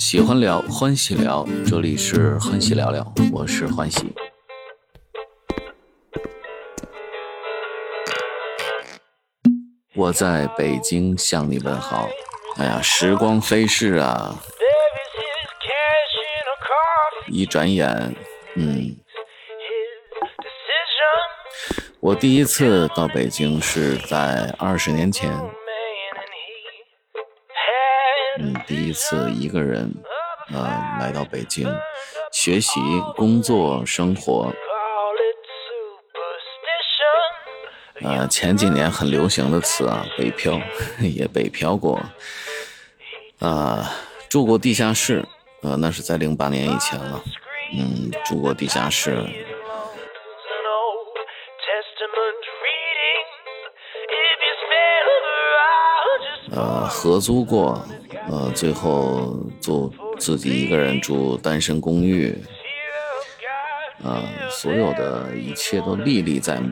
喜欢聊，欢喜聊，这里是欢喜聊聊，我是欢喜。我在北京向你问好。哎呀，时光飞逝啊，一转眼，嗯，我第一次到北京是在二十年前。嗯，第一次一个人，呃，来到北京，学习、工作、生活。呃，前几年很流行的词啊，北漂，也北漂过。啊，住过地下室，呃，那是在零八年以前了。嗯，住过地下室。呃，合租过。呃，最后就自己一个人住单身公寓，呃，所有的一切都历历在目。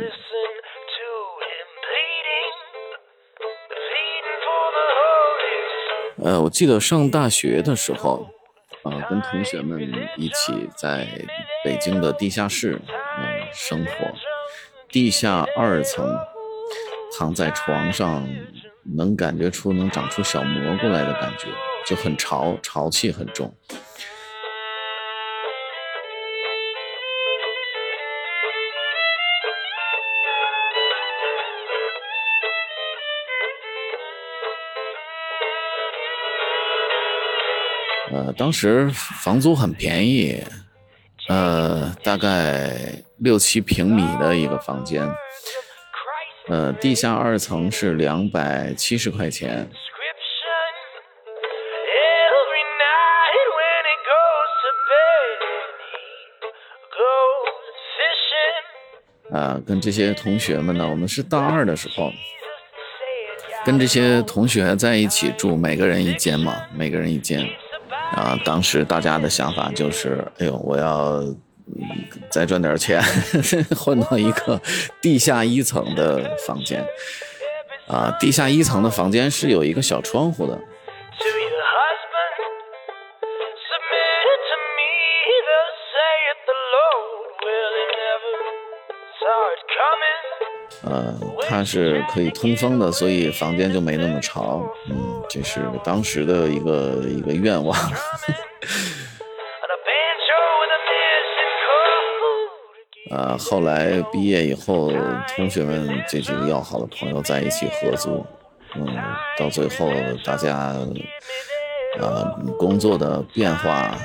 呃，我记得上大学的时候，啊，跟同学们一起在北京的地下室，嗯，生活，地下二层，躺在床上。能感觉出能长出小蘑菇来的感觉，就很潮，潮气很重。呃，当时房租很便宜，呃，大概六七平米的一个房间。呃，地下二层是两百七十块钱。啊，跟这些同学们呢，我们是大二的时候，跟这些同学在一起住，每个人一间嘛，每个人一间。啊，当时大家的想法就是，哎呦，我要。再赚点钱，换到一个地下一层的房间。啊，地下一层的房间是有一个小窗户的。呃，它是可以通风的，所以房间就没那么潮。嗯，这是当时的一个一个愿望。呃，后来毕业以后，同学们这几个要好的朋友在一起合租，嗯，到最后大家，呃，工作的变化，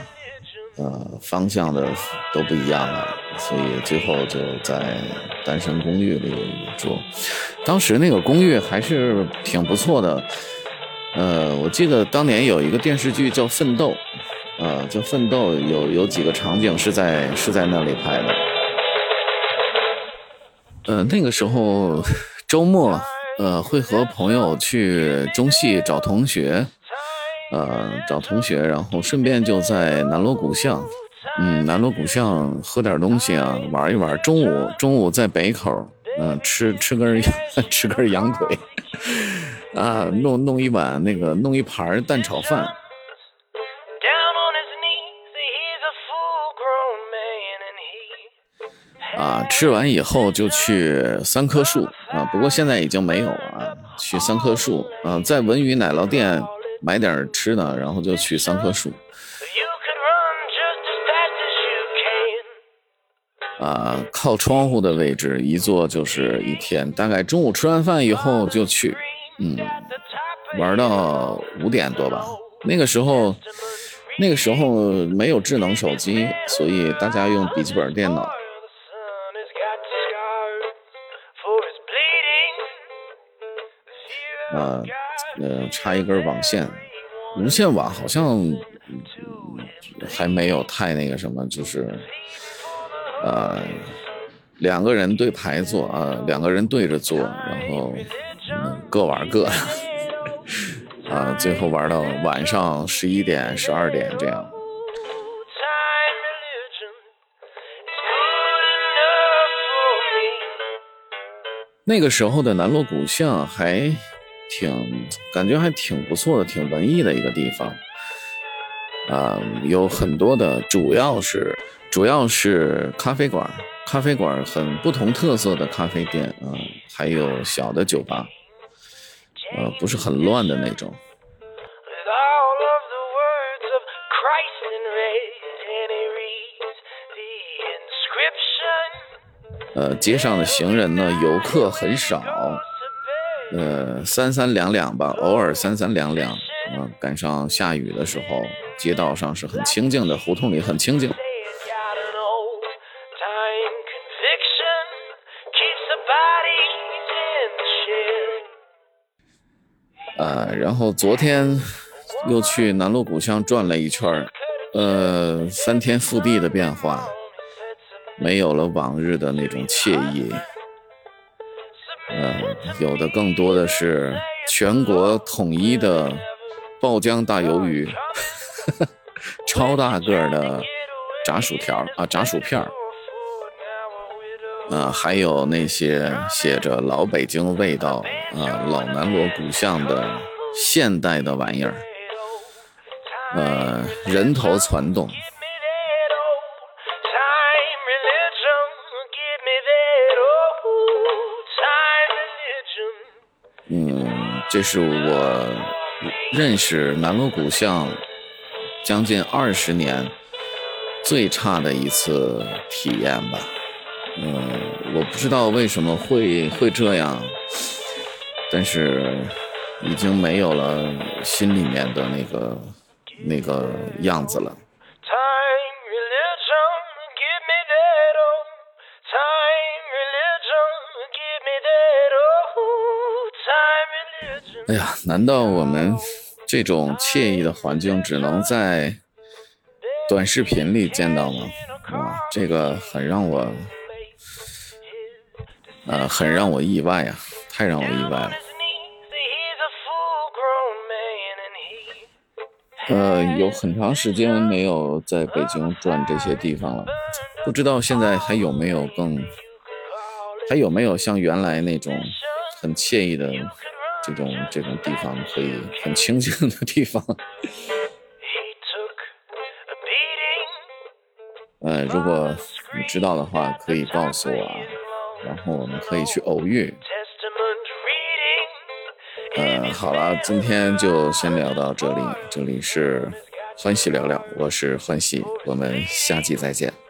呃，方向的都不一样了，所以最后就在单身公寓里住。当时那个公寓还是挺不错的，呃，我记得当年有一个电视剧叫《奋斗》，呃，叫《奋斗》，有有几个场景是在是在那里拍的。呃，那个时候周末，呃，会和朋友去中戏找同学，呃，找同学，然后顺便就在南锣鼓巷，嗯，南锣鼓巷喝点东西啊，玩一玩。中午，中午在北口，嗯，吃吃根 吃根羊腿，啊，弄弄一碗那个，弄一盘蛋炒饭。啊，吃完以后就去三棵树啊，不过现在已经没有了。去三棵树啊，在文宇奶酪店买点吃的，然后就去三棵树。啊，靠窗户的位置一坐就是一天，大概中午吃完饭以后就去，嗯，玩到五点多吧。那个时候，那个时候没有智能手机，所以大家用笔记本电脑。啊，呃，插一根网线，无线网好像还没有太那个什么，就是，呃，两个人对排坐啊，两个人对着坐，然后各玩各，啊，最后玩到晚上十一点、十二点这样。那个时候的南锣鼓巷还。挺感觉还挺不错的，挺文艺的一个地方。啊，有很多的，主要是主要是咖啡馆，咖啡馆很不同特色的咖啡店啊，还有小的酒吧，呃，不是很乱的那种。呃，街上的行人呢，游客很少，呃，三三两两吧，偶尔三三两两。啊，赶上下雨的时候，街道上是很清静的，胡同里很清静。呃，然后昨天又去南锣鼓巷转了一圈呃，翻天覆地的变化。没有了往日的那种惬意，呃，有的更多的是全国统一的爆浆大鱿鱼，超大个的炸薯条啊，炸薯片儿，啊，还有那些写着老北京味道啊，老南锣鼓巷的现代的玩意儿，呃，人头攒动。这是我认识南锣鼓巷将近二十年最差的一次体验吧。嗯，我不知道为什么会会这样，但是已经没有了心里面的那个那个样子了。哎呀，难道我们这种惬意的环境只能在短视频里见到吗？啊，这个很让我，呃，很让我意外啊，太让我意外了。呃，有很长时间没有在北京转这些地方了，不知道现在还有没有更，还有没有像原来那种很惬意的。这种这种地方可以很清静的地方，呃，如果你知道的话，可以告诉我，然后我们可以去偶遇。呃，好了，今天就先聊到这里，这里是欢喜聊聊，我是欢喜，我们下期再见。